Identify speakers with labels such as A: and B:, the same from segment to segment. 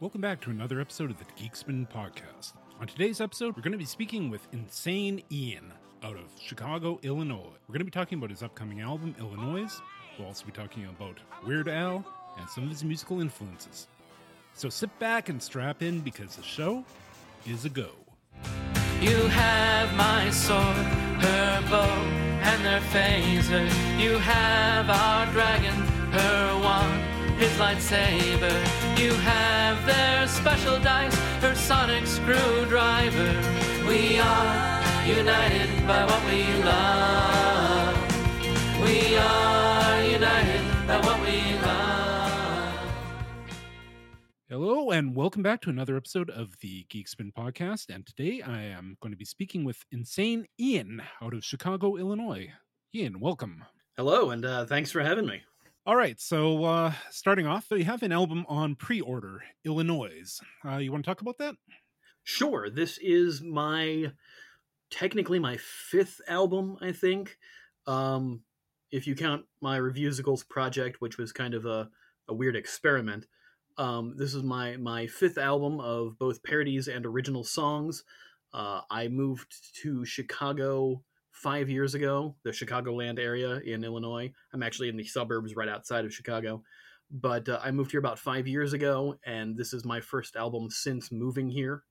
A: Welcome back to another episode of the Geeksman Podcast. On today's episode, we're going to be speaking with Insane Ian out of Chicago, Illinois. We're going to be talking about his upcoming album, Illinois. We'll also be talking about Weird Al and some of his musical influences. So sit back and strap in because the show is a go.
B: You have my sword, her bow, and their phaser. You have our dragon, her his lightsaber. You have their special dice, her sonic screwdriver. We are united by what we love. We are united by what we love.
A: Hello, and welcome back to another episode of the Geekspin Podcast. And today I am going to be speaking with Insane Ian out of Chicago, Illinois. Ian, welcome.
C: Hello, and uh, thanks for having me.
A: All right, so uh, starting off, you have an album on pre-order, Illinois. Uh, you want to talk about that?
C: Sure. This is my technically my fifth album, I think. Um, if you count my Reviewsicles project, which was kind of a, a weird experiment. Um, this is my my fifth album of both parodies and original songs. Uh, I moved to Chicago five years ago, the Chicagoland area in Illinois. I'm actually in the suburbs right outside of Chicago. But uh, I moved here about five years ago, and this is my first album since moving here.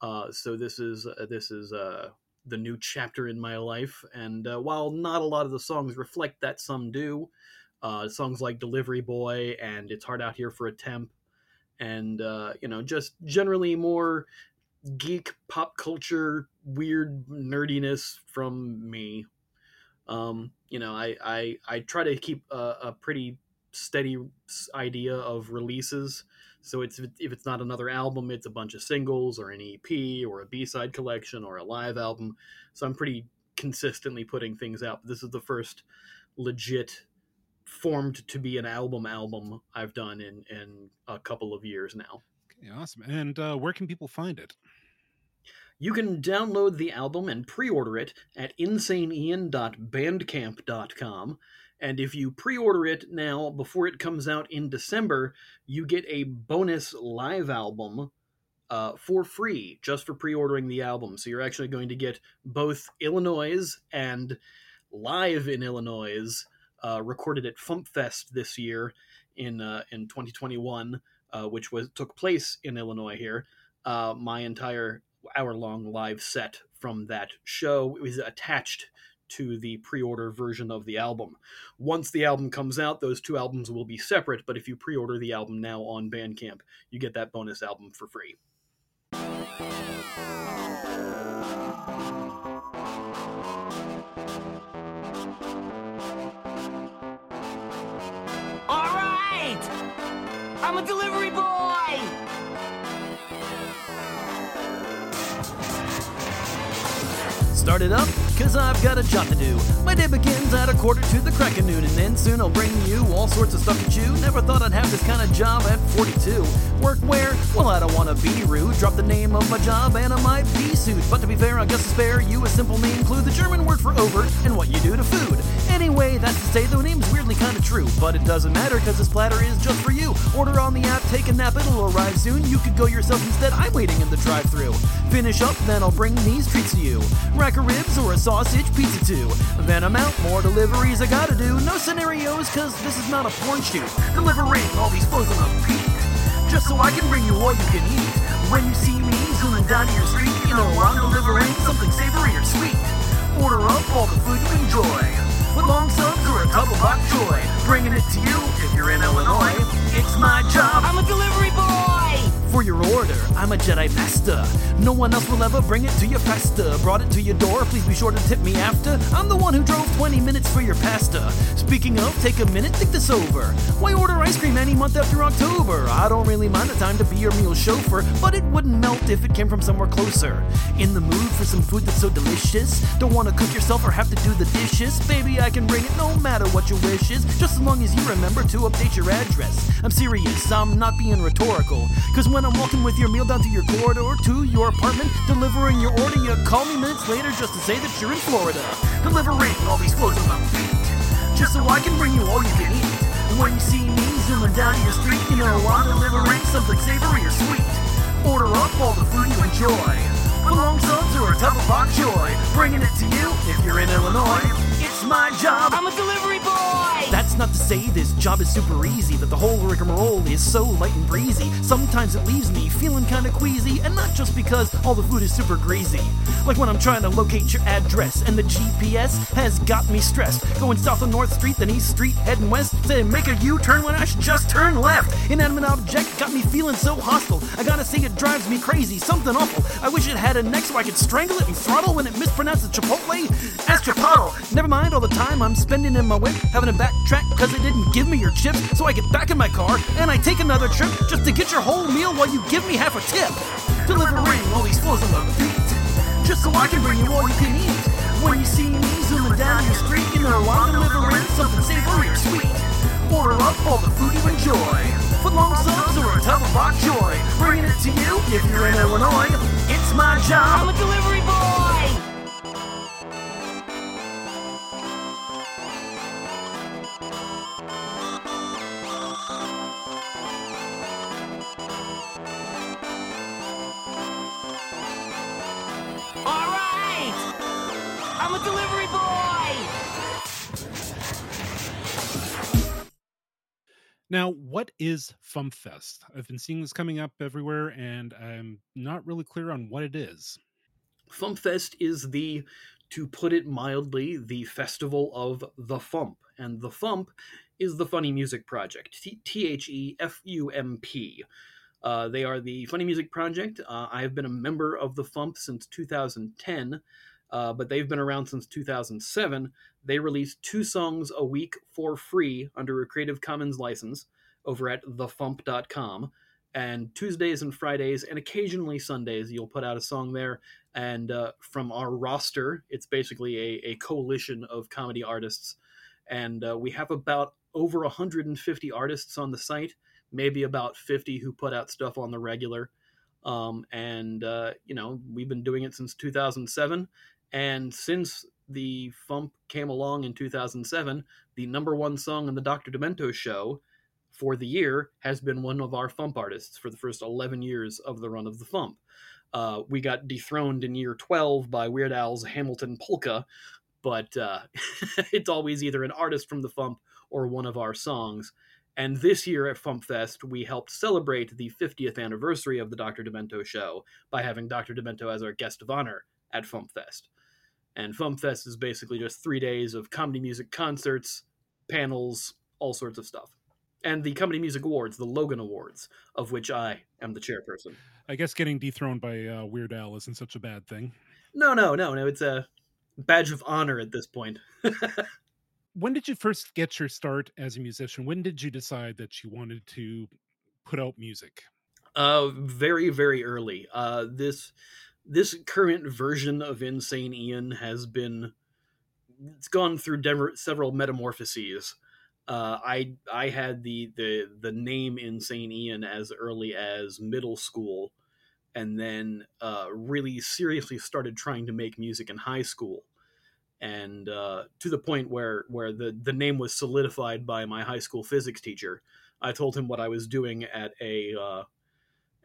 C: Uh, so this is uh, this is uh, the new chapter in my life. And uh, while not a lot of the songs reflect that, some do. Uh, songs like "Delivery Boy" and "It's Hard Out Here for a Temp," and you know, just generally more geek pop culture weird nerdiness from me. Um, you know, I, I I try to keep a, a pretty steady idea of releases. So it's if it's not another album, it's a bunch of singles or an EP or a B-side collection or a live album. So I'm pretty consistently putting things out. This is the first legit formed to be an album album I've done in in a couple of years now.
A: Okay, awesome. And uh, where can people find it?
C: You can download the album and pre order it at insaneian.bandcamp.com. And if you pre order it now before it comes out in December, you get a bonus live album uh, for free just for pre ordering the album. So you're actually going to get both Illinois and live in Illinois, uh, recorded at FumpFest this year in uh, in 2021, uh, which was took place in Illinois here. Uh, my entire hour long live set from that show is attached to the pre-order version of the album. Once the album comes out, those two albums will be separate, but if you pre-order the album now on Bandcamp, you get that bonus album for free.
D: Start it up, cause I've got a job to do. My day begins at a quarter to the crack of noon, and then soon I'll bring you all sorts of stuff to chew. Never thought I'd have this kind of job at 42. Work where? Well, I don't wanna be rude. Drop the name of my job and I might be sued. But to be fair, I guess to spare you a simple name clue the German word for over and what you do to food. Anyway, that's to say the name's weirdly kinda true. But it doesn't matter, cause this platter is just for you. Order on the app, take a nap, it'll arrive soon. You could go yourself instead, I'm waiting in the drive through Finish up, then I'll bring these treats to you. Rack of ribs or a sausage pizza too. Then I'm out, more deliveries I gotta do. No scenarios, cause this is not a porn shoot. Delivering all these flows on a beat. Just so I can bring you all you can eat. When you see me zooming down your street, you know I'm delivering something savory or sweet. Order up all the food you enjoy. With long subs or a of bok choy. Bringing it to you if you're in Illinois. It's my job.
E: I'm a delivery boy!
D: For your order, I'm a Jedi Master. No one else will ever bring it to your faster. Brought it to your door, please be sure to tip me after. I'm the one who drove 20 minutes for your pasta. Speaking of, take a minute, think this over. Why order ice cream any month after October? I don't really mind the time to be your meal chauffeur, but it wouldn't melt if it came from somewhere closer. In the mood for some food that's so delicious? Don't wanna cook yourself or have to do the dishes? Baby, I can bring it no matter what your wish is, just as long as you remember to update your address. I'm serious, I'm not being rhetorical. Cause when I'm walking with your meal down to your corridor to your apartment, delivering your order, you call me minutes later just to say that you're in Florida. Delivering all these flows on my feet, just so I can bring you all you can eat. When you see me zooming down your street, you know I'm delivering something savory or sweet. Order up all the food you enjoy. Long subs or a tub of bok choy, bringing it to you if you're in Illinois. It's my job.
E: I'm a delivery
D: to say this job is super easy, that the whole rigmarole is so light and breezy. Sometimes it leaves me feeling kinda queasy, and not just because all the food is super greasy. Like when I'm trying to locate your address, and the GPS has got me stressed. Going south on North Street, then East Street, heading west, saying make a U turn when I should just turn left. Inanimate object got me feeling so hostile. I gotta say it drives me crazy, something awful. I wish it had a neck so I could strangle it and throttle when it mispronounces Chipotle as Chipotle. Never mind all the time I'm spending in my whip, having to backtrack because they didn't give me your chips. So I get back in my car and I take another trip just to get your whole meal while you give me half a tip. Delivering all these flows on the beat, just so I can bring you all you can eat. When you see me zooming down your street, you know I'm delivering something savory or sweet. Order up all the food you enjoy. Foot long subs or a tub of bok choy. Bringing it to you if you're in Illinois. It's my job.
E: I'm a delivery boy! A delivery boy!
A: Now, what is FumpFest? I've been seeing this coming up everywhere, and I'm not really clear on what it is.
C: FumpFest is the, to put it mildly, the festival of the Fump. And the Fump is the Funny Music Project. T H E F U M P. Uh, they are the Funny Music Project. Uh, I have been a member of the Fump since 2010, uh, but they've been around since 2007. They release two songs a week for free under a Creative Commons license over at thefump.com. And Tuesdays and Fridays, and occasionally Sundays, you'll put out a song there. And uh, from our roster, it's basically a, a coalition of comedy artists. And uh, we have about over 150 artists on the site maybe about 50 who put out stuff on the regular. Um, and, uh, you know, we've been doing it since 2007. And since the Fump came along in 2007, the number one song on the Dr. Demento show for the year has been one of our Fump artists for the first 11 years of the run of the Fump. Uh, we got dethroned in year 12 by Weird Al's Hamilton Polka, but uh, it's always either an artist from the Fump or one of our songs. And this year at FumpFest, we helped celebrate the 50th anniversary of the Dr. Demento show by having Dr. Demento as our guest of honor at FumpFest. And FumpFest is basically just three days of comedy music concerts, panels, all sorts of stuff. And the Comedy Music Awards, the Logan Awards, of which I am the chairperson.
A: I guess getting dethroned by uh, Weird Al isn't such a bad thing.
C: No, no, no, no. It's a badge of honor at this point.
A: When did you first get your start as a musician? When did you decide that you wanted to put out music?
C: Uh, very, very early. Uh, this this current version of Insane Ian has been it's gone through several metamorphoses. Uh, I I had the, the the name Insane Ian as early as middle school, and then uh, really seriously started trying to make music in high school, and uh, to the point where where the the name was solidified by my high school physics teacher. I told him what I was doing at a uh,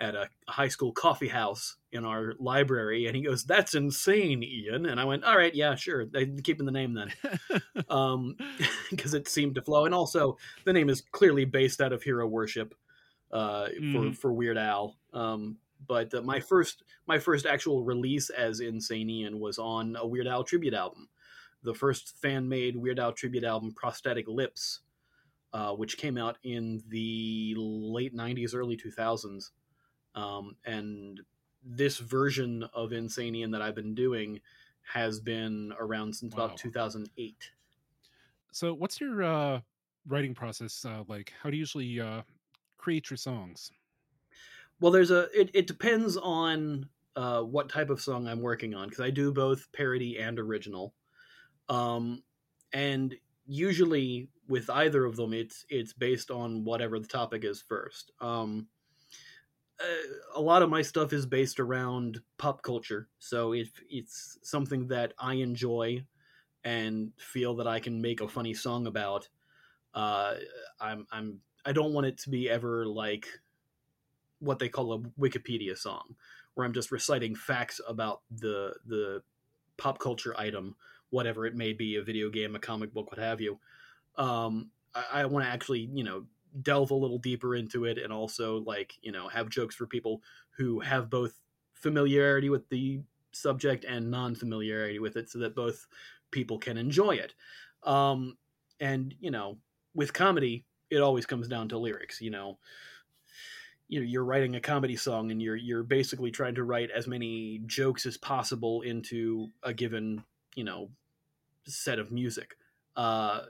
C: at a high school coffee house in our library, and he goes, "That's insane, Ian." And I went, "All right, yeah, sure, I'm keeping the name then," um, because it seemed to flow. And also, the name is clearly based out of hero worship uh, for
A: Mhm.
C: for Weird Al. Um, but uh, my first my first actual release as Insane Ian was on a Weird Al tribute album, the first fan made Weird Al tribute album, Prosthetic Lips, uh, which came out in the late '90s, early 2000s. Um, and this version of Insane Ian that I've been doing has been around since
A: Wow.
C: about 2008.
A: So, what's your uh, writing process uh, like? How do you usually uh, create your songs?
C: Well, there's a. It, it depends on uh, what type of song I'm working on because I do both parody and original. Um, and usually with either of them, it's it's based on whatever the topic is first. Um, a lot of my stuff is based around pop culture, so if it's something that I enjoy and feel that I can make a funny song about, uh, I'm I'm I don't want it to be ever like what they call a Wikipedia song, where I'm just reciting facts about the the pop culture item, whatever it may be, a video game, a comic book, what have you. Um, I, I want to actually, you know, delve a little deeper into it and also like, you know, have jokes for people who have both familiarity with the subject and non-familiarity with it so that both people can enjoy it. Um, and, you know, with comedy, it always comes down to lyrics, you know you know you're writing a comedy song and you're you're basically trying to write as many jokes as possible into a given you know set of music uh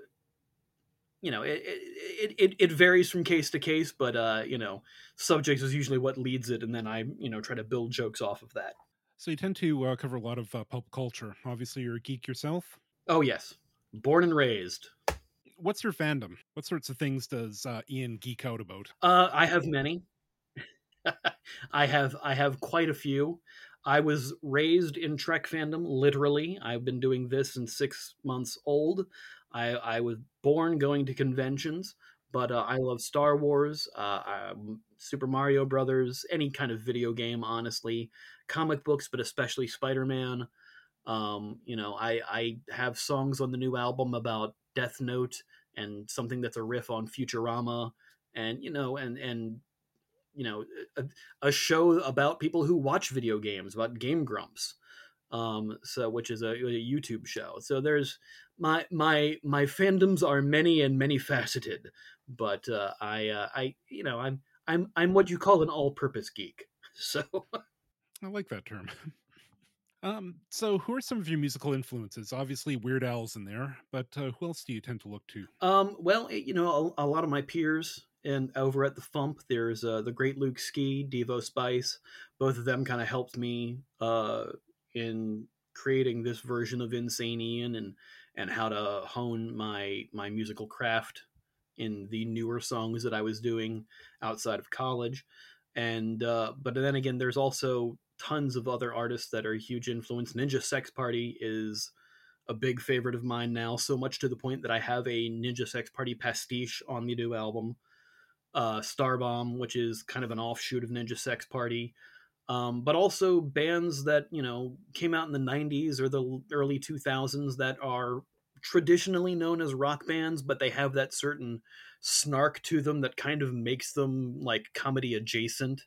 C: you know it it, it, it varies from case to case but uh you know subject is usually what leads it and then i you know try to build jokes off of that
A: So you tend to uh, cover a lot of uh, pop culture. Obviously, you're a geek yourself.
C: oh yes born and raised
A: What's your fandom? What sorts of things does uh, Ian geek out about?
C: Uh, I have many. I have I have quite a few. I was raised in Trek fandom, literally. I've been doing this since six months old. I, I was born going to conventions, but uh, I love Star Wars, uh, Super Mario Brothers, any kind of video game, honestly, comic books, but especially Spider Man. Um, you know, I I have songs on the new album about Death Note and something that's a riff on Futurama, and you know, and and you know, a, a show about people who watch video games about Game Grumps, um, so which is a, a YouTube show. So there's my my my fandoms are many and many faceted, but uh, I uh, I you know I'm I'm I'm what you call an all-purpose geek. So
A: I like that term. um, so who are some of your musical influences? Obviously, Weird Al's in there, but uh, who else do you tend to look to?
C: Um, well, it- you know, a, a lot of my peers and over at the Fump, there's uh, the great Luke Ski, Devo Spice. Both of them kind of helped me uh, in creating this version of Insane Ian and and how to hone my my musical craft in the newer songs that I was doing outside of college. And uh, but then again, there's also tons of other artists that are huge influence. Ninja Sex Party is a big favorite of mine now, so much to the point that I have a Ninja Sex Party pastiche on the new album. Uh, Starbomb, which is kind of an offshoot of Ninja Sex Party, um, but also bands that you know came out in the '90s or the early 2000s that are traditionally known as rock bands, but they have that certain snark to them that kind of makes them like comedy adjacent.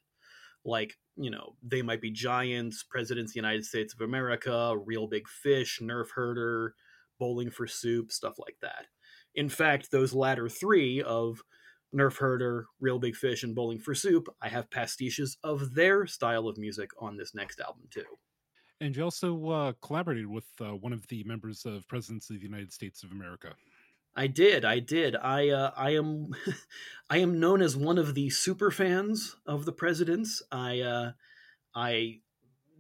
C: Like you know, they might be Giants, Presidents of the United States of America, Real Big Fish, Nerf Herder, Bowling for Soup, stuff like that. In fact, those latter three of Nerf Herder, Real Big Fish, and Bowling for Soup, I have pastiches of their style of music on this next album too.
A: And you also uh, collaborated with uh, one of the members of Presidents of the United States of America.
C: I did, I did. I uh, I am I am known as one of the super fans of the presidents. I uh, I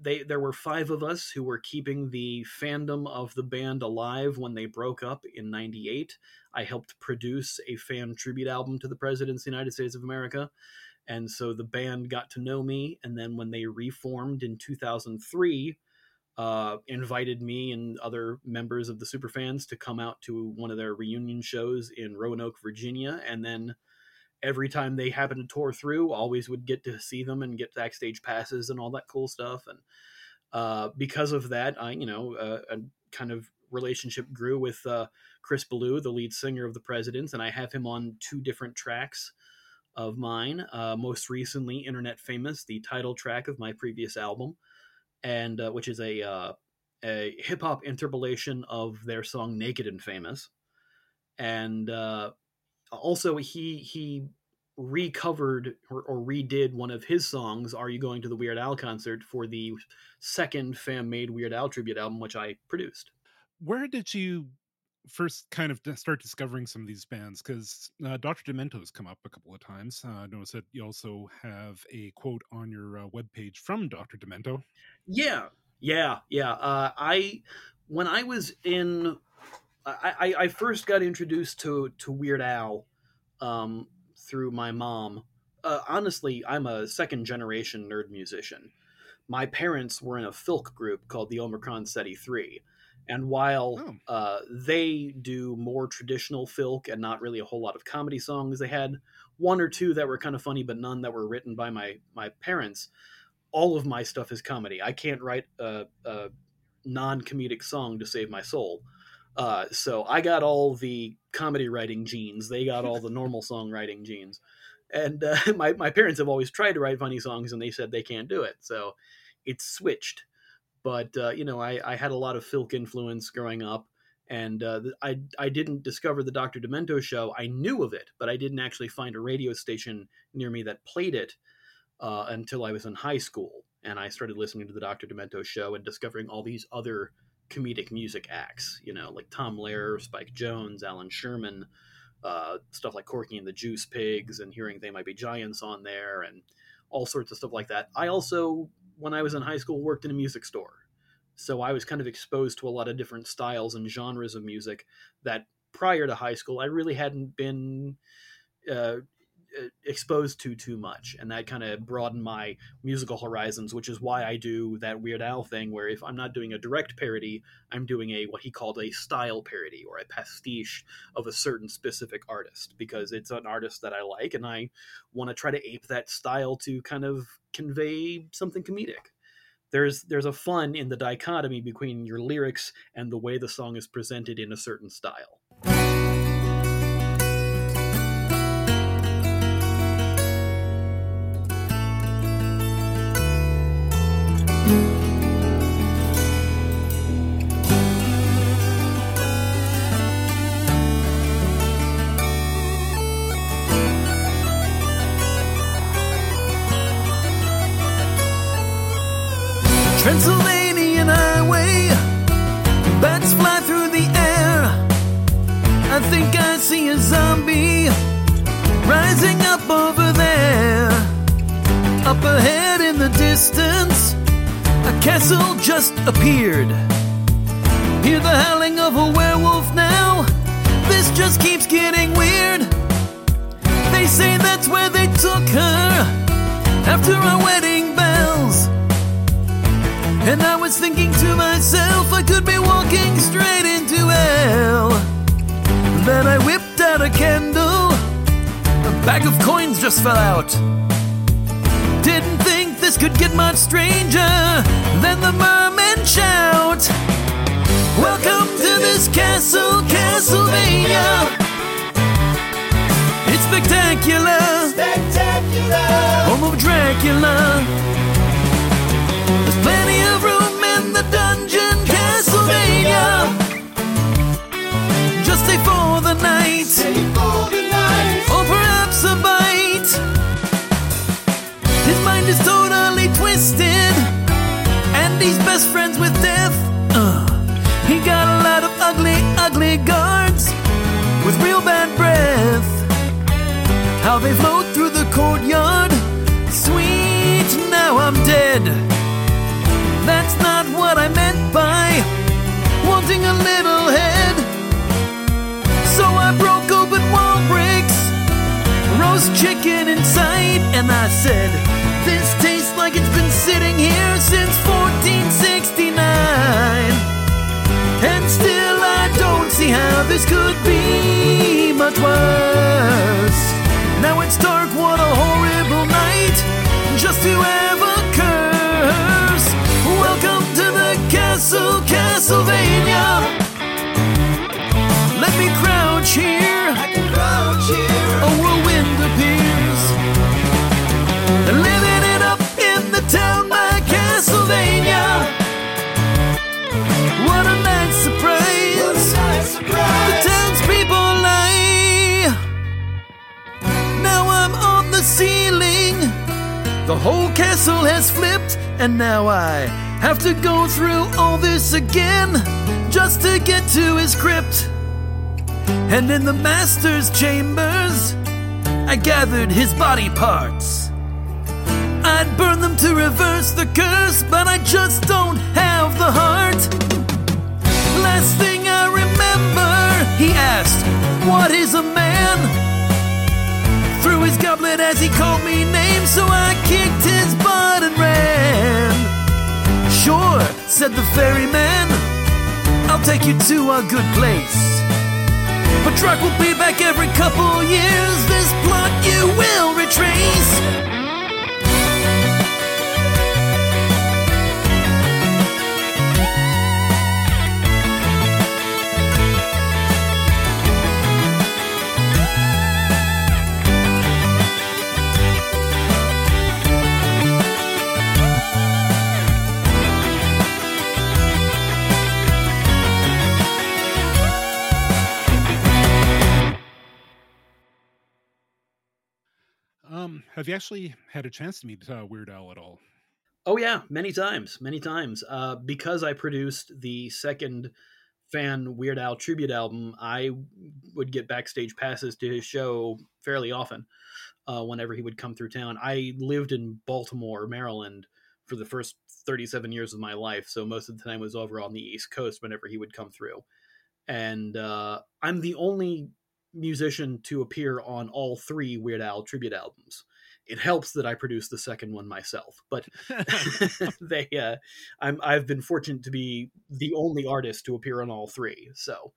C: they there were five of us who were keeping the fandom of the band alive when they broke up in 98 i helped produce a fan tribute album to the presidents of the united states of america and so the band got to know me and then when they reformed in 2003 uh, invited me and other members of the superfans to come out to one of their reunion shows in roanoke virginia and then every time they happened to tour through, always would get to see them and get backstage passes and all that cool stuff. And uh, because of that, I, you know, uh, a kind of relationship grew with uh, Chris Ballew, the lead singer of the Presidents, and I have him on two different tracks of mine. Uh, most recently, "Internet Famous," the title track of my previous album, and uh, which is a uh, a hip hop interpolation of their song "Naked and Famous," and also he he recovered or, or redid one of his songs are you going to the weird al concert for the second fan made weird al tribute album which i produced
A: Where did you first kind of start discovering some of these bands? Because uh, Dr. Demento's come up a couple of times. Uh, I noticed that you also have a quote on your uh, webpage from Dr. Demento.
C: yeah yeah yeah uh, i when i was in I, I first got introduced to to weird al um through my mom uh, honestly i'm a second generation nerd musician my parents were in a filk group called the omicron ceti 3 and while
A: Oh.
C: uh, they do more traditional filk and not really a whole lot of comedy songs they had
F: one or two that were kind of funny, but none that were written by my my parents. All of my stuff is comedy. I can't write a, a non-comedic song to save my soul. Uh, so I got all the comedy writing genes. They got all the normal songwriting genes. And uh, my my parents have always tried to write funny songs, and they said they can't do it. So it's switched. But uh, you know, I, I had a lot of Filk influence growing up, and uh, I I didn't discover the Dr. Demento show. I knew of it, but I didn't actually find a radio station near me that played it uh, until I was in high school, and I started listening to the Dr. Demento show and discovering all these other comedic music acts. You know, like Tom Lehrer, Spike Jones, Allan Sherman, uh, stuff like Corky and the Juice Pigs, and hearing They Might Be Giants on there, and all sorts of stuff like that. I also, when I was in high school, worked in a music store so I was kind of exposed to a lot of different styles and genres of music that prior to high school I really hadn't been uh, exposed to too much, and that kind of broadened my musical horizons. Which is why I do that Weird Al thing, where if I'm not doing a direct parody, I'm doing a what he called a style parody or a pastiche of a certain specific artist because it's an artist that I like, and I want to try to ape that style to kind of convey something comedic there's there's a fun in the dichotomy between your lyrics and the way the song is presented in a certain style.
C: Transylvanian highway, bats fly through the air. I think I see a zombie rising up over there. Up ahead in the distance, a castle just appeared. Hear the howling of a werewolf now. This just keeps getting weird. They say that's where they took her after our wedding bells. And I was thinking to myself, I could be walking straight into hell. Then I whipped out a candle, a bag of coins just fell out. Didn't think this could get much stranger. than the merman shout, Welcome to this castle, Castlevania. It's spectacular,
G: Spectacular!
C: home of Dracula. Dungeon, Castlevania. Just stay for the night,
G: For the night!
C: or perhaps a bite. His mind is totally twisted, and he's best friends with death. Uh, he got a lot of ugly, ugly guards with real bad breath. How they float through the courtyard. Sweet, now I'm dead. That's not what I meant by wanting a little head. So I broke open wall bricks, roast chicken inside, and I said, This tastes like it's been sitting here since 1469. And still I don't see how this could be much worse. Now it's dark, what a horrible night just to have a castle, Castlevania. Let me crouch here. The whole castle has flipped, and now I have to go through all this again just to get to his crypt. And in the master's chambers, I gathered his body parts. I'd burn them to reverse the curse, but I just don't have the heart. Last thing I remember, he asked, What is a man? His goblet as he called me names, so I kicked his butt and ran. Sure, said the ferryman, I'll take you to a good place. But
D: truck will be back every couple years. This plot you will retrace.
A: Um, have you actually had a chance to meet uh, Weird Al at all?
C: Oh yeah, many times, many times. Uh, because I produced the second fan Weird Al tribute album, I would get backstage passes to his show fairly often. Uh, whenever he would come through town, I lived in Baltimore, Maryland, for the first 37 years of my life. So most of the time was over on the East Coast whenever he would come through. And uh, I'm the only musician to appear on all three Weird Al tribute albums. It helps that I produced the second one myself, but they uh, I'm I've been fortunate to be the only artist to appear on all three. So,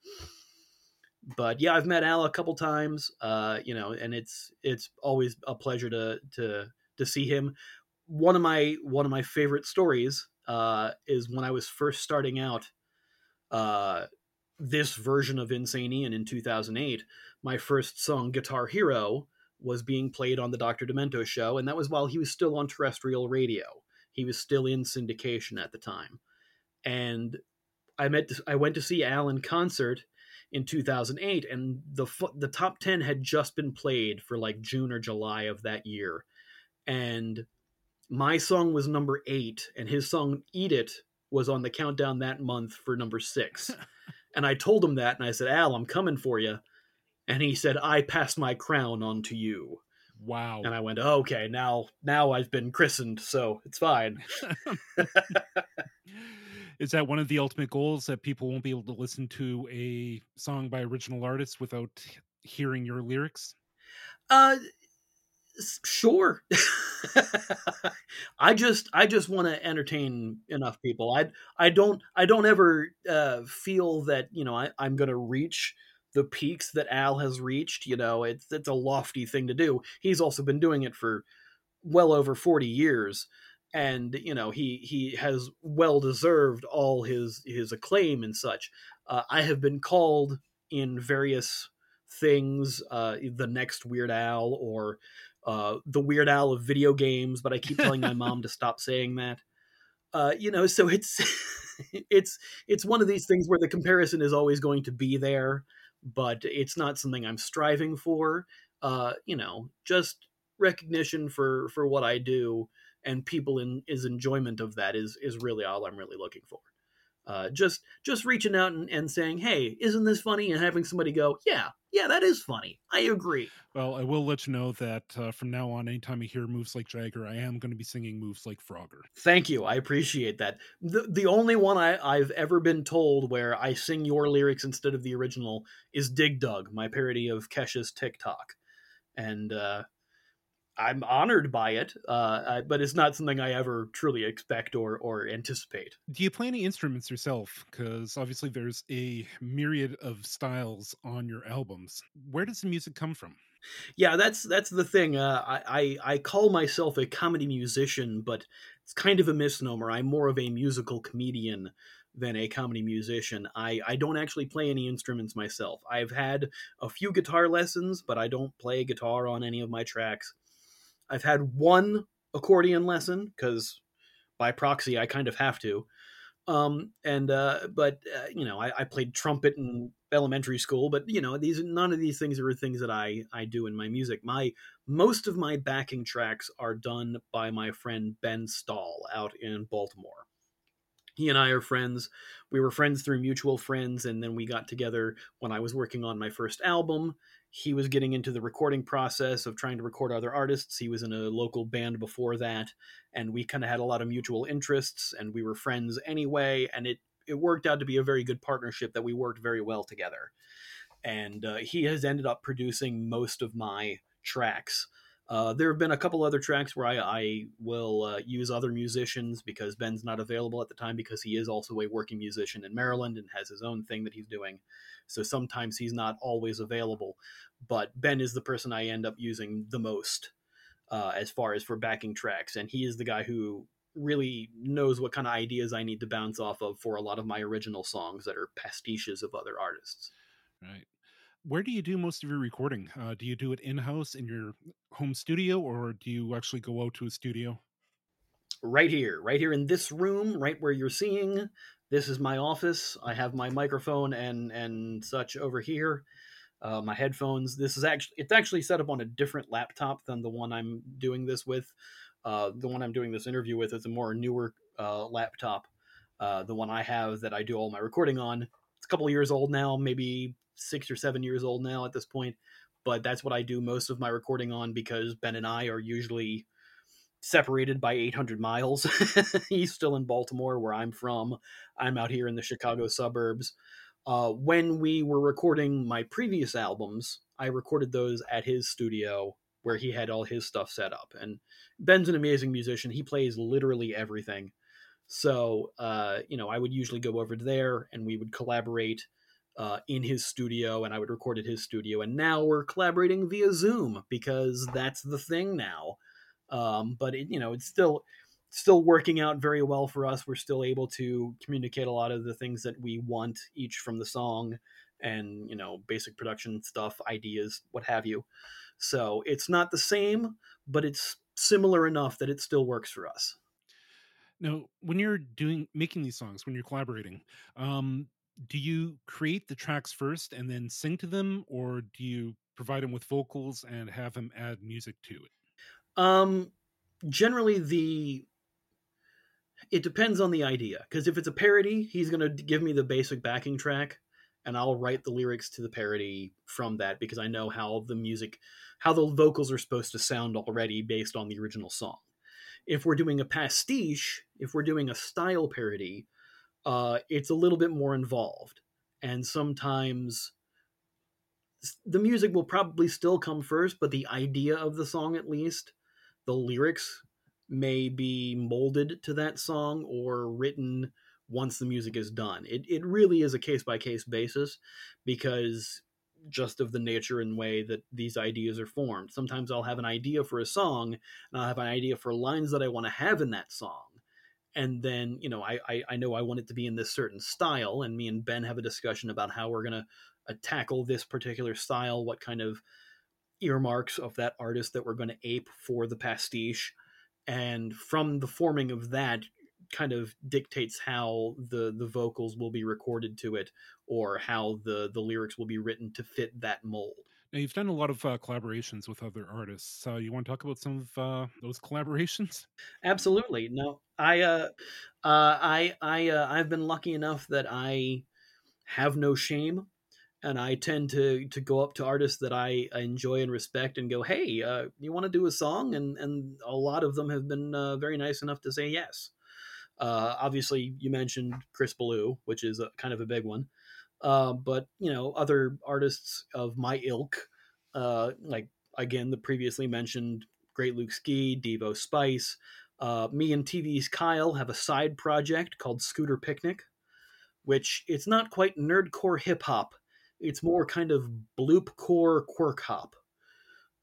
C: but yeah, I've met Al a couple times, uh, you know, and it's it's always a pleasure to to to see him. One of my one of my favorite stories uh, is when I was first starting out. Uh, this version of Insane Ian in 2008, my first song, Guitar Hero, was being played on the Dr. Demento show, and that was while he was still on terrestrial radio. He was still in syndication at the time. And I met I went to see Al in concert in 2008 and the the top 10 had just been played for like June or July of that year. And my song was number 8 and his song Eat It was on the countdown that month for number 6. And I told him that, and I said, Al, I'm coming for you. And he said, I pass my crown on to you.
A: Wow.
C: And I went, okay, now now I've been christened, so it's fine.
A: Is that one of the ultimate goals that people won't be able to listen to a song by original artists without hearing your lyrics?
C: Uh sure. I just I just want to entertain enough people. I I don't I don't ever uh, feel that you know I, I'm to reach the peaks that Al has reached. You know, it's it's a lofty thing to do. He's also been doing it for well over forty years, and you know he he has well deserved all his his acclaim and such. Uh, I have been called in various things, uh, the next Weird Al or uh, the Weird Al of video games, but I keep telling my mom to stop saying that. Uh, you know, so it's it's it's one of these things where the comparison is always going to be there, but it's not something I'm striving for. Uh, you know, just recognition for for what I do and people in is enjoyment of that is is really all I'm really looking for. Uh, just just reaching out and, and saying, "Hey, isn't this funny?" and having somebody go, "Yeah, yeah, that is funny. I agree."
A: Well, I will let you know that uh, from now on, anytime I hear moves like Jagger, I am going to be singing moves like Frogger.
C: Thank you. I appreciate that. The the only one I, I've ever been told where I sing your lyrics instead of the original is Dig Dug, my parody of Kesha's TikTok. And uh, I'm honored by it, uh, I- but it's not something I ever truly expect or, or anticipate.
A: Do you play any instruments yourself? Because obviously there's a myriad of styles on your albums. Where does the music come from?
C: Yeah, that's that's the thing. Uh, I, I I call myself a comedy musician, but it's kind of a misnomer. I'm more of a musical comedian than a comedy musician. I, I don't actually play any instruments myself. I've had a few guitar lessons, but I don't play guitar on any of my tracks. I've had one accordion lesson because by proxy I kind of have to. Um, and uh, but uh, you know I, I played trumpet in elementary school, but you know these none of these things are things that I I do in my music. My most of my backing tracks are done by my friend Ben Stahl out in Baltimore. He and I are friends. We were friends through mutual friends, and then we got together when I was working on my first album. He was getting into the recording process of trying to record other artists. He was in a local band before that, and we kind of had a lot of mutual interests, and we were friends anyway. And it it worked out to be a very good partnership that we worked very well together. And uh, he has ended up producing most of my tracks. Uh, there have been a couple other tracks where I, I will uh, use other musicians because Ben's not available at the time because he is also a working musician in Maryland and has his own thing that he's doing. So sometimes he's not always available. But Ben is the person I end up using the most uh, as far as for backing tracks. And he is the guy who really knows what kind of ideas I need to bounce off of for a lot of my original songs that are pastiches of other artists.
A: Right. Where do you do most of your recording? Uh, do you do it in house in your home studio, or do you actually go out to a studio?
C: Right here, right here in this room, right where you're seeing. This is my office. I have my microphone and and such over here. Uh, my headphones. This is actually it's actually set up on a different laptop than the one I'm doing this with. Uh, the one I'm doing this interview with is a more newer uh, laptop. Uh, the one I have that I do all my recording on. It's a couple years old now, maybe six or seven years old now at this point. But that's what I do most of my recording on because Ben and I are usually separated by 800 miles. He's still in Baltimore, where I'm from. I'm out here in the Chicago suburbs. Uh, when we were recording my previous albums, I recorded those at his studio where he had all his stuff set up. And Ben's an amazing musician. He plays literally everything. So, uh, you know, I would usually go over there and we would collaborate uh, in his studio and I would record at his studio. And now we're collaborating via Zoom because that's the thing now. Um, but it, you know, it's still still working out very well for us. We're still able to communicate a lot of the things that we want each from the song and, you know, basic production stuff, ideas, what have you. So it's not the same, but it's similar enough that it still works for us.
A: Now, when you're doing making these songs, when you're collaborating, um, do you create the tracks first and then sing to them, or do you provide them with vocals and have them add music to it?
C: Um, generally, the it depends on the idea because if it's a parody, he's going to give me the basic backing track, and I'll write the lyrics to the parody from that because I know how the music, how the vocals are supposed to sound already based on the original song. If we're doing a pastiche, if we're doing a style parody, uh, it's a little bit more involved. And sometimes the music will probably still come first, but the idea of the song, at least, the lyrics may be molded to that song or written once the music is done. It, it really is a case by case basis because just of the nature and way that these ideas are formed. Sometimes I'll have an idea for a song and I'll have an idea for lines that I want to have in that song and then you know I, I, I know I want it to be in this certain style, and me and Ben have a discussion about how we're gonna uh, tackle this particular style, what kind of earmarks of that artist that we're going to ape for the pastiche, and from the forming of that kind of dictates how the the vocals will be recorded to it or how the the lyrics will be written to fit that mold
A: now you've done a lot of uh, collaborations with other artists. Uh, you want to talk about some of uh, those collaborations?
C: Absolutely. No, I, uh, uh, I, I, uh, I've been lucky enough that I have no shame, and I tend to to go up to artists that I, enjoy and respect and go, "Hey, uh, you want to do a song?" And and a lot of them have been very nice enough to say yes. Obviously, you mentioned Chris Ballew, which is a, kind of a big one. Uh, but you know, other artists of my ilk, uh, like again the previously mentioned Great Luke Ski, Devo Spice. Uh, me and TV's Kyle have a side project called Scooter Picnic, which it's not quite nerdcore hip hop. It's more kind of bloopcore quirk hop.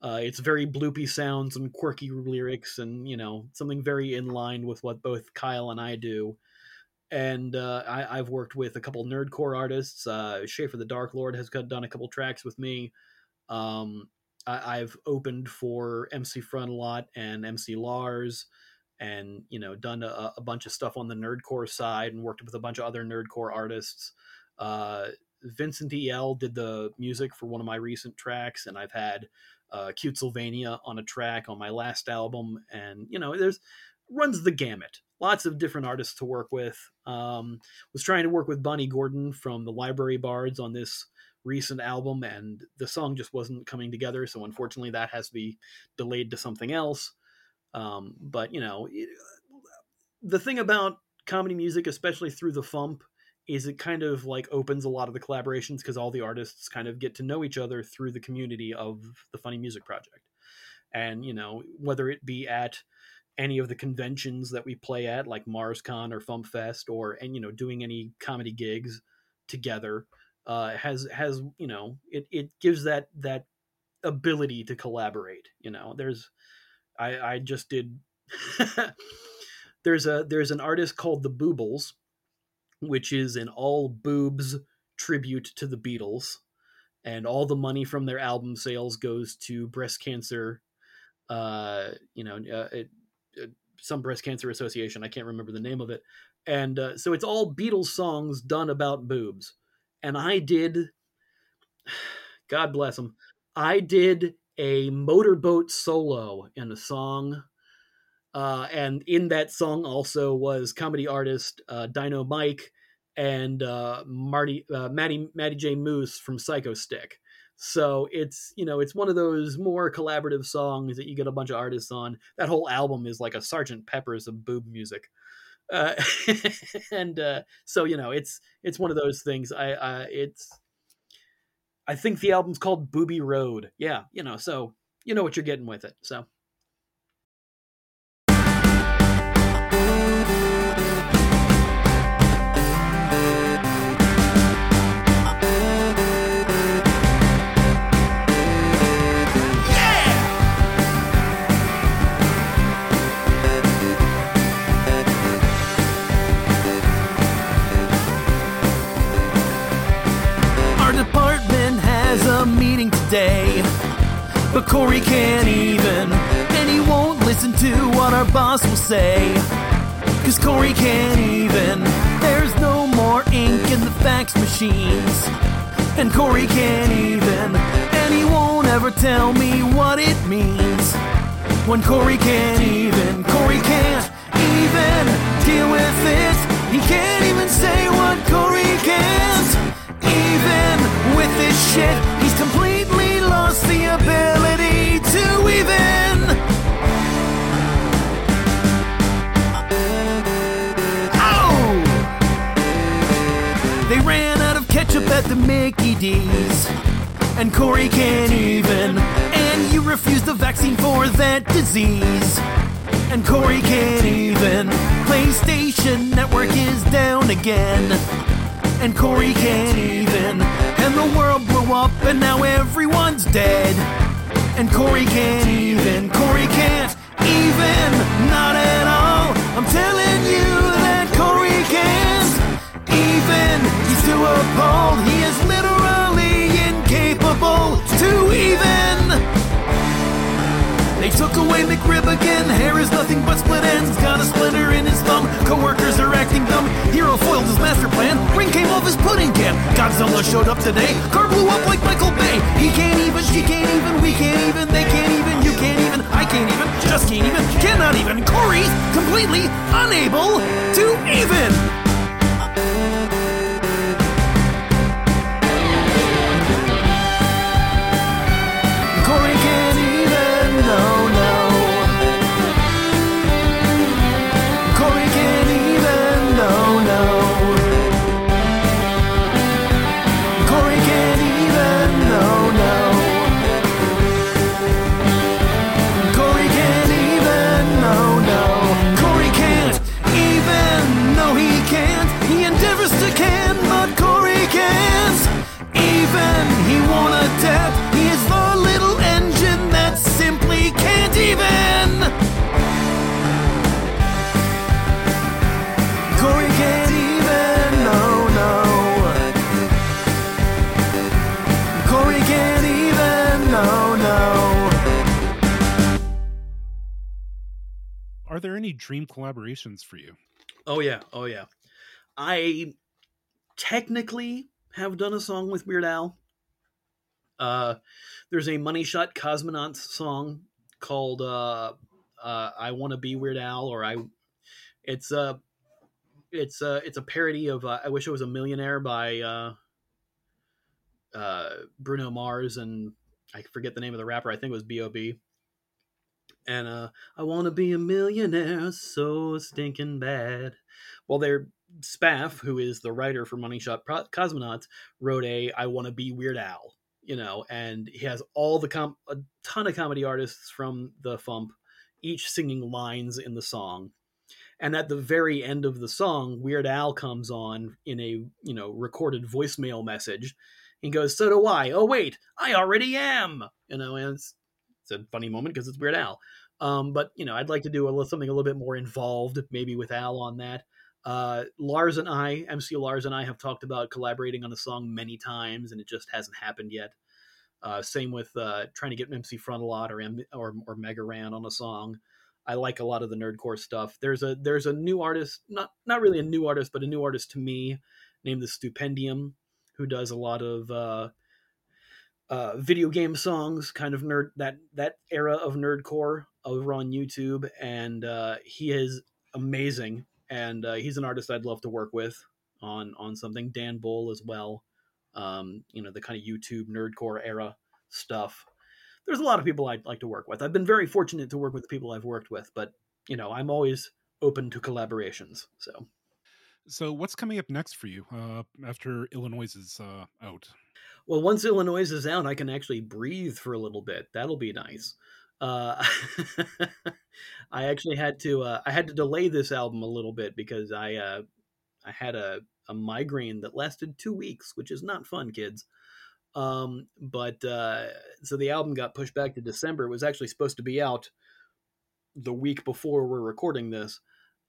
C: Uh, it's very bloopy sounds and quirky lyrics, and you know something very in line with what both Kyle and I do and uh, I, have worked with a couple nerdcore artists. Uh, Schaefer the Dark Lord has done a couple tracks with me. Um, I, have opened for MC Frontalot and MC Lars, and you know done a, a, bunch of stuff on the nerdcore side, and worked with a bunch of other nerdcore artists. Uh, Vincent El did the music for one of my recent tracks, and I've had uh, Cute Sylvania on a track on my last album, and you know there's runs the gamut lots of different artists to work with. Um, was trying to work with Bonnie Gordon from the Library Bards on this recent album, and the song just wasn't coming together. So unfortunately, that has to be delayed to something else. Um, but you know, it, the thing about comedy music, especially through the Fump, is it kind of like opens a lot of the collaborations because all the artists kind of get to know each other through the community of the Funny Music Project
H: and you know whether it be at any of the conventions that we play at, like MarsCon or FumpFest, or and you know doing any comedy gigs together, uh, has has you know it it gives that that ability to collaborate. You know, there's I I just did there's a there's an artist called the Boobles, which is an all boobs tribute to the Beatles, and all the money from their album sales goes to breast cancer. Uh, you know, uh, it, some breast cancer association. I can't remember the name of it, and uh, so it's all Beatles songs done about boobs. And I did, God bless them, I did a motorboat solo in a song uh, and in that song also was comedy artist uh, Dino Mike and uh, Marty uh, Maddie Maddie J Moose from Psychostick. So it's you know it's one of those more collaborative songs that you get a bunch of artists on. That whole album is like a Sergeant Pepper's of boob music. Uh, and uh, so you know it's it's one of those things. I uh, it's I think the album's called Booby Road. Yeah, you know, so you know what you're getting with it. So
C: but Corey can't even, and he won't listen to what our boss will say. Cause Corey can't even, there's no more ink in the fax machines. And Corey can't even, and he won't ever tell me what it means. When Corey can't even, Corey can't even deal with it. He can't even say what Corey can't. Even with this shit, ketchup at the Mickey D's. And Corey can't even. And you refuse the vaccine for that disease. And Corey can't even. PlayStation Network is down again. And Corey can't even. And the world blew up and now everyone's dead. And Corey can't even. Corey can't even. Not at all. I'm telling you that Corey can't even. He's too appalled. He is literally incapable to even. They took away McRib again. Hair is nothing but split ends. Got a splinter in his thumb. Coworkers are acting dumb. Hero foiled his master plan. Ring came off his pudding can. Godzilla showed up today. Car blew up like Michael Bay. He can't even, she can't even, we can't even, they can't even, you can't even, I can't even, just can't even, cannot even. Corey completely unable to even.
A: Dream collaborations for you?
H: Oh yeah, oh yeah. I technically have done a song with Weird Al. Uh, there's a Money Shot Cosmonauts song called uh, uh, "I Want to Be Weird Al," or I. It's a, it's a, it's a parody of uh, "I Wish I Was a Millionaire" by uh, uh, Bruno Mars and I forget the name of the rapper. I think it was B.O.B. And uh, I want to be a millionaire so stinking bad. Well, their Spaff, who is the writer for Money Shot Pro- Cosmonauts, wrote a "I Want to Be Weird Al,"
C: you know, and he has all the com- a ton of comedy artists from the Fump, each singing lines in the song. And at the very end of the song, Weird Al comes on in a you know recorded voicemail message. and goes, "So do I." Oh wait, I already am. You know, and it's, it's a funny moment because it's Weird Al. Um, but you know, I'd like to do a little, something a little bit more involved, maybe with Al on that. Uh, Lars and I, MC Lars and I, have talked about collaborating on a song many times, and it just hasn't happened yet. Uh, same with uh, trying to get MC Frontalot or M- or or Mega Ran on a song. I like a lot of the nerdcore stuff. There's a there's a new artist, not not really a new artist, but a new artist to me, named the Stupendium, who does a lot of uh, video game songs, kind of nerd that that era of nerdcore over on YouTube, and uh, he is amazing. And uh, he's an artist I'd love to work with on on something. Dan Bull as well. Um, you know the kind of YouTube nerdcore era stuff there's a lot of people I'd like to work with. I've been very fortunate to work with the people I've worked with, but you know, I'm always open to collaborations. So,
A: so what's coming up next for you uh, after Illinois is uh, out?
C: Well, once Illinois is out, I can actually breathe for a little bit. That'll be nice. Uh, I actually had to uh, I had to delay this album a little bit because I uh, I had a, a migraine that lasted two weeks, which is not fun, kids. Um, but uh, so the album got pushed back to December. It was actually supposed to be out the week before we're recording this.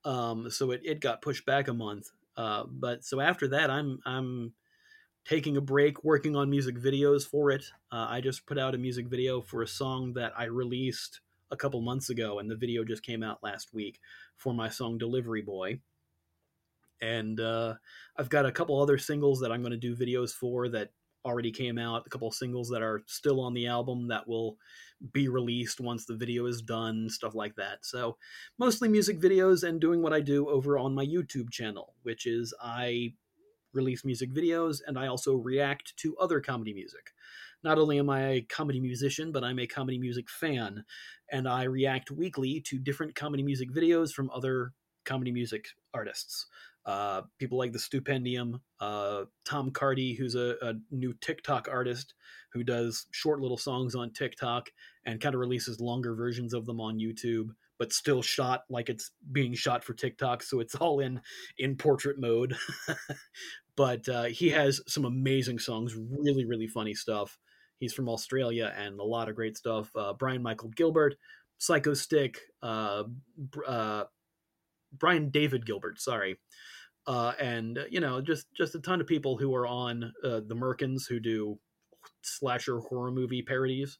C: Um, so it, it got pushed back a month. Uh, but so after that, I'm I'm taking a break, working on music videos for it. Uh, I just put out a music video for a song that I released a couple months ago, and the video just came out last week for my song "Delivery Boy." And uh, I've got a couple other singles that I'm going to do videos for that already came out, a couple singles that are still on the album that will be released once the video is done, stuff like that. So, mostly music videos and doing what I do over on my YouTube channel, which is I release music videos and I also react to other comedy music. Not only am I a comedy musician, but I'm a comedy music fan, and I react weekly to different comedy music videos from other comedy music artists. Uh, people like the Stupendium, uh, Tom Cardy, who's a, a, new TikTok artist who does short little songs on TikTok and kind of releases longer versions of them on YouTube, but still shot like it's being shot for TikTok, so it's all in in portrait mode. but uh, he has some amazing songs, really really funny stuff. He's from Australia and a lot of great stuff. Uh, Brian Michael Gilbert, Psychostick, uh, uh, Brian David Gilbert, sorry uh, and you know just just a ton of people who are on uh, the Merkins who do slasher horror movie parodies.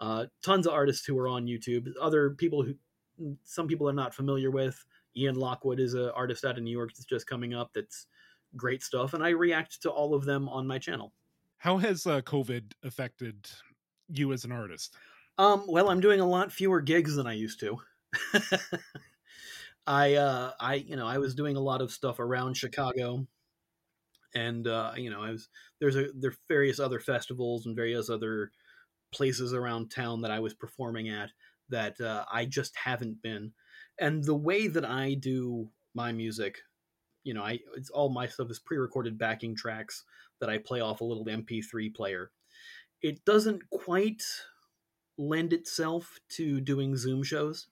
C: Uh, tons of artists who are on YouTube. Other people who some people are not familiar with. Ian Lockwood is an artist out of New York that's just coming up. That's great stuff, and I react to all of them on my channel.
A: How has uh, COVID affected you as an artist?
C: Um, well, I'm doing a lot fewer gigs than I used to. I uh I you know I was doing a lot of stuff around Chicago and uh you know I was there's a there various other festivals and various other places around town that I was performing at that uh, I just haven't been and the way that I do my music you know I it's all my stuff is pre-recorded backing tracks that I play off a little MP3 player it doesn't quite lend itself to doing Zoom shows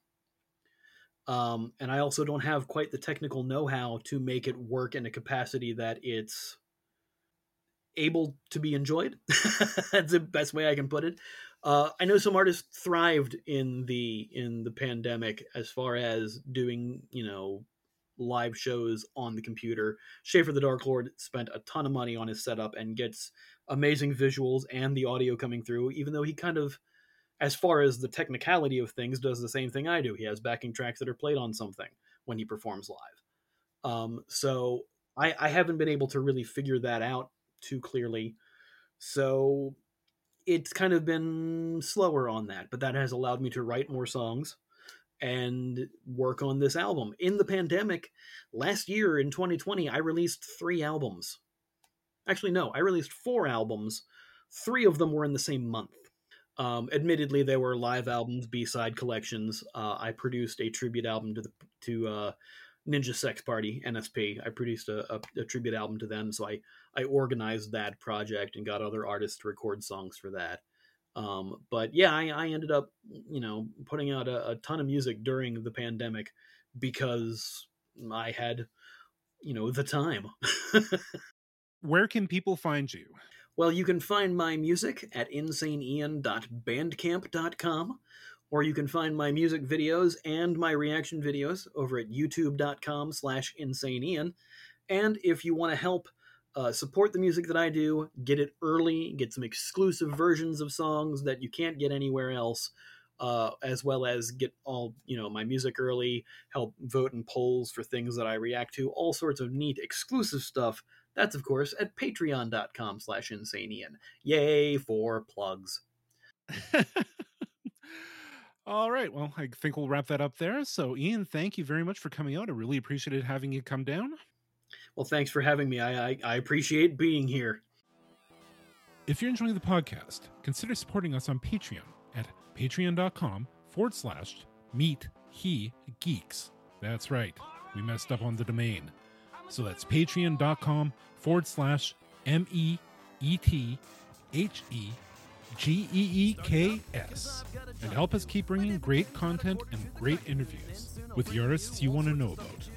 C: um, and I also don't have quite the technical know how to make it work in a capacity that it's able to be enjoyed. That's the best way I can put it. Uh, I know some artists thrived in the in the pandemic as far as doing you know live shows on the computer. Shaffer the Dark Lord spent a ton of money on his setup and gets amazing visuals and the audio coming through, even though he kind of as far as the technicality of things, does the same thing I do. He has backing tracks that are played on something when he performs live. Um, so I, I haven't been able to really figure that out too clearly. So it's kind of been slower on that, but that has allowed me to write more songs and work on this album. In the pandemic, last year in 2020, I released three albums. Actually, no, I released four albums. Three of them were in the same month. Um, admittedly, they were live albums, B side collections. Uh, I produced a tribute album to the to uh, Ninja Sex Party NSP. I produced a, a, a tribute album to them, so I I organized that project and got other artists to record songs for that. Um, but yeah, I, I, ended up, you know, putting out a, a, ton of music during the pandemic because I had, you know, the time.
A: Where can people find you?
C: Well, you can find my music at insaneian.bandcamp.com, or you can find my music videos and my reaction videos over at youtube.com slash insaneian. And if you want to help uh, support the music that I do, get it early, get some exclusive versions of songs that you can't get anywhere else, uh, as well as get all you know my music early, help vote in polls for things that I react to, all sorts of neat exclusive stuff. That's of course at patreon.com slash insaneian. Yay for plugs.
A: All right. Well, I think we'll wrap that up there. So, Ian, thank you very much for coming out. I really appreciated having you come down.
C: Well, thanks for having me. I, I, I appreciate being here.
A: If you're enjoying the podcast, consider supporting us on Patreon at patreon.com forward slash meet he geeks. That's right. We messed up on the domain. So that's patreon.com forward slash M E E T H E G E E K S. And help us keep bringing great content and great interviews with the artists you want to know about.